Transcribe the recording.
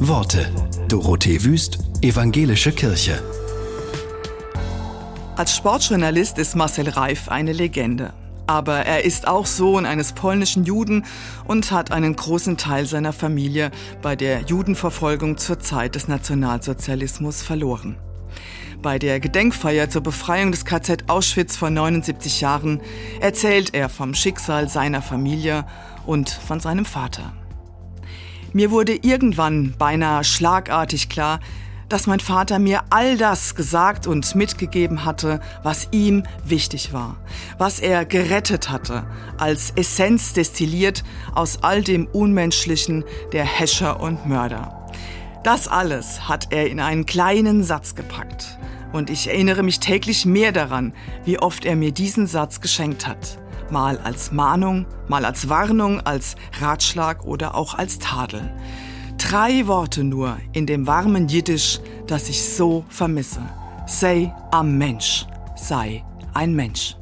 Worte. Dorothee Wüst, Evangelische Kirche. Als Sportjournalist ist Marcel Reif eine Legende. Aber er ist auch Sohn eines polnischen Juden und hat einen großen Teil seiner Familie bei der Judenverfolgung zur Zeit des Nationalsozialismus verloren. Bei der Gedenkfeier zur Befreiung des KZ Auschwitz vor 79 Jahren erzählt er vom Schicksal seiner Familie und von seinem Vater. Mir wurde irgendwann beinahe schlagartig klar, dass mein Vater mir all das gesagt und mitgegeben hatte, was ihm wichtig war, was er gerettet hatte, als Essenz destilliert aus all dem Unmenschlichen der Häscher und Mörder. Das alles hat er in einen kleinen Satz gepackt. Und ich erinnere mich täglich mehr daran, wie oft er mir diesen Satz geschenkt hat. Mal als Mahnung, mal als Warnung, als Ratschlag oder auch als Tadel. Drei Worte nur in dem warmen Jiddisch, das ich so vermisse. Sei am Mensch. Sei ein Mensch.